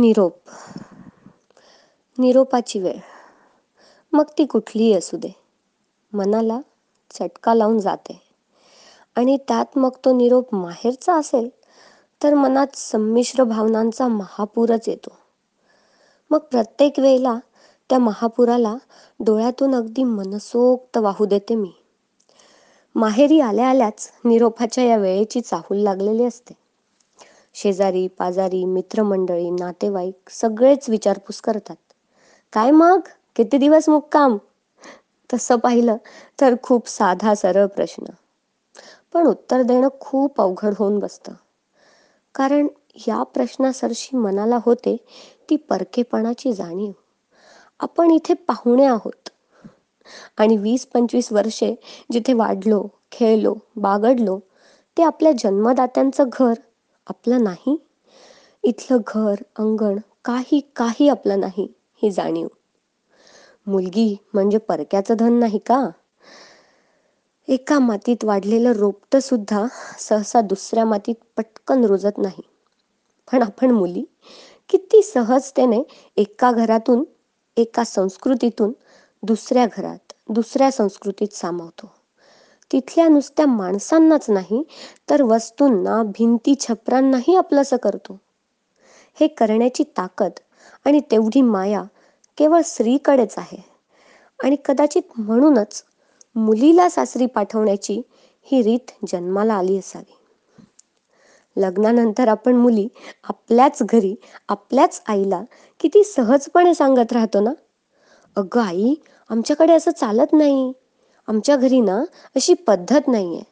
निरोप. निरोपाची वेळ. मग ती कुठलीही असू दे. मनाला चटका लावून जाते. आणि त्यात मग तो निरोप माहेरचा असेल तर मनात संमिश्र भावनांचा महापूरच येतो. मग प्रत्येक वेळेला त्या महापुराला डोळ्यातून अगदी मनसोक्त वाहू देते मी. माहेरी आल्या आल्याच निरोपाच्या या वेळेची चाहूल लागलेली असते. शेजारी पाजारी मित्रमंडळी नातेवाईक सगळेच विचारपूस करतात. काय मग? किती दिवस मुक्काम? तसं पाहिलं तर खूप साधा सरळ प्रश्न. पण उत्तर देणं खूप अवघड होऊन बसतं. कारण या प्रश्नासरशी मनाला होते ती परकेपणाची जाणीव. आपण इथे पाहुणे आहोत. आणि वीस पंचवीस वर्षे जिथे वाढलो खेळलो बागडलो ते आपल्या जन्मदात्यांचं घर आपलं नाही. इथलं घर अंगण काही काही आपलं नाही ही जाणीव. मुलगी म्हणजे परक्याचं धन नाही का? एका मातीत वाढलेलं रोपट सुद्धा सहसा दुसऱ्या मातीत पटकन रुजत नाही. पण आपण मुली किती सहजतेने एका घरातून एका संस्कृतीतून दुसऱ्या घरात दुसऱ्या संस्कृतीत सामावतो. तिथल्या नुसत्या माणसांनाच नाही तर वस्तूंना भिंती छपरांनाही आपलंसं करतो. हे करण्याची ताकद आणि तेवढी माया केवळ स्त्रीकडेच आहे. आणि कदाचित म्हणूनच मुलीला सासरी पाठवण्याची ही रीत जन्माला आली असावी. लग्नानंतर आपण मुली आपल्याच घरी आपल्याच आईला किती सहजपणे सांगत राहतो ना? अगं आई आमच्याकडे असं चालत नाही. आमच्या घरी ना अशी पद्धत नाहीये.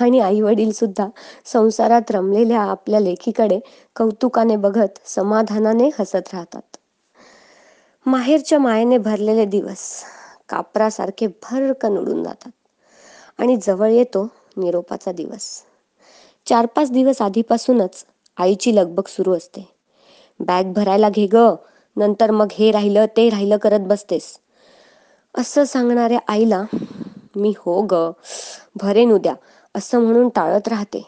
आणि आई वडील सुद्धा संसारात रमलेल्या आपल्या लेखीकडे कौतुकाने बघत समाधानाने हसत राहतात. माहेरच्या मायेने भरलेले दिवस कापरासारखे भरकन उडून जातात. आणि जवळ येतो निरोपाचा दिवस. चार पाच दिवस आधीपासूनच आईची लगबग सुरू असते. बॅग भरायला घे ग नंतर मग हे राहिलं ते राहिलं करत बसतेस. असं सांगणाऱ्या आईला मी हो ग भरेन उद्या असं म्हणून टाळत राहते.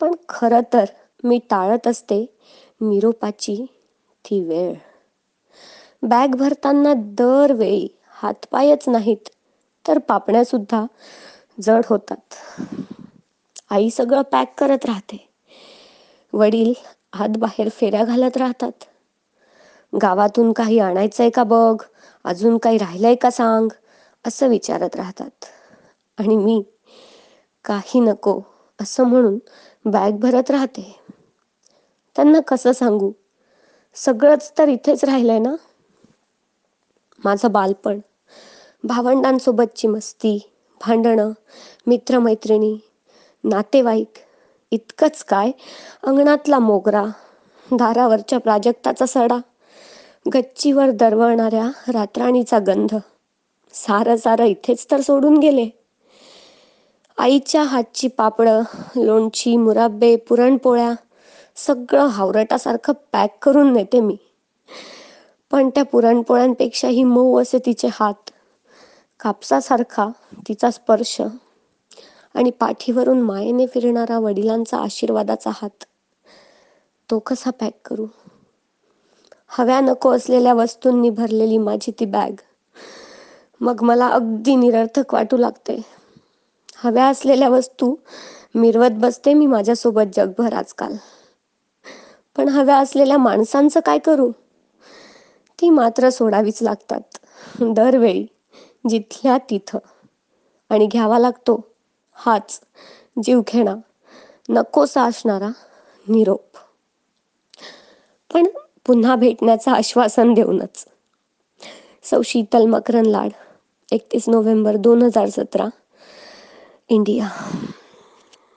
पण खरं तर मी टाळत असते निरोपाची ती वेळ. बॅग भरताना दरवेळी हातपायच नाहीत तर पापण्या सुद्धा जड होतात. आई सगळं पॅक करत राहते. वडील हात बाहेर फेऱ्या घालत राहतात. गावातून काही आणायचंय का बघ? अजून काही राहिलंय का सांग? असं विचारत राहतात. आणि मी काही नको असं म्हणून बॅग भरत राहते. त्यांना कसं सांगू? सगळंच तर इथेच राहिलंय ना? माझं बालपण भावंडांसोबतची मस्ती भांडणं मित्रमैत्रिणी नातेवाईक इतकंच काय? अंगणातला मोगरा दारावरच्या प्राजक्ताचा सडा गच्चीवर दरवळणाऱ्या रात्राणीचा गंध. सारं सारं इथेच तर सोडून गेले. आईच्या हातची पापडं लोणची मुराब्बे पुरणपोळ्या सगळं हावरटासारखं पॅक करून नेते मी. पण त्या पुरणपोळ्यांपेक्षाही मऊ असे तिचे हात कापसासारखा तिचा स्पर्श आणि पाठीवरून मायेने फिरणारा वडिलांचा आशीर्वादाचा हात तो कसा पॅक करू. हव्या नको असलेल्या वस्तूंनी भरलेली माझी ती बॅग. मग मला अगदी निरर्थक वाटू लागते हव्या असलेल्या वस्तू मिरवत बसते मी माझ्यासोबत जगभर आजकाल. पण हव्या असलेल्या माणसांचं काय करू? ती मात्र सोडावीच लागतात. दरवेळी जिथल्या तिथं. आणि घ्यावा लागतो हाच जीवघेणा नकोसा असणारा निरोप. पण पुन्हा भेटण्याचं आश्वासन देऊनच. सौ शीतल मकरन लाड. एकतीस नोव्हेंबर दोन हजार सतरा. इंडिया.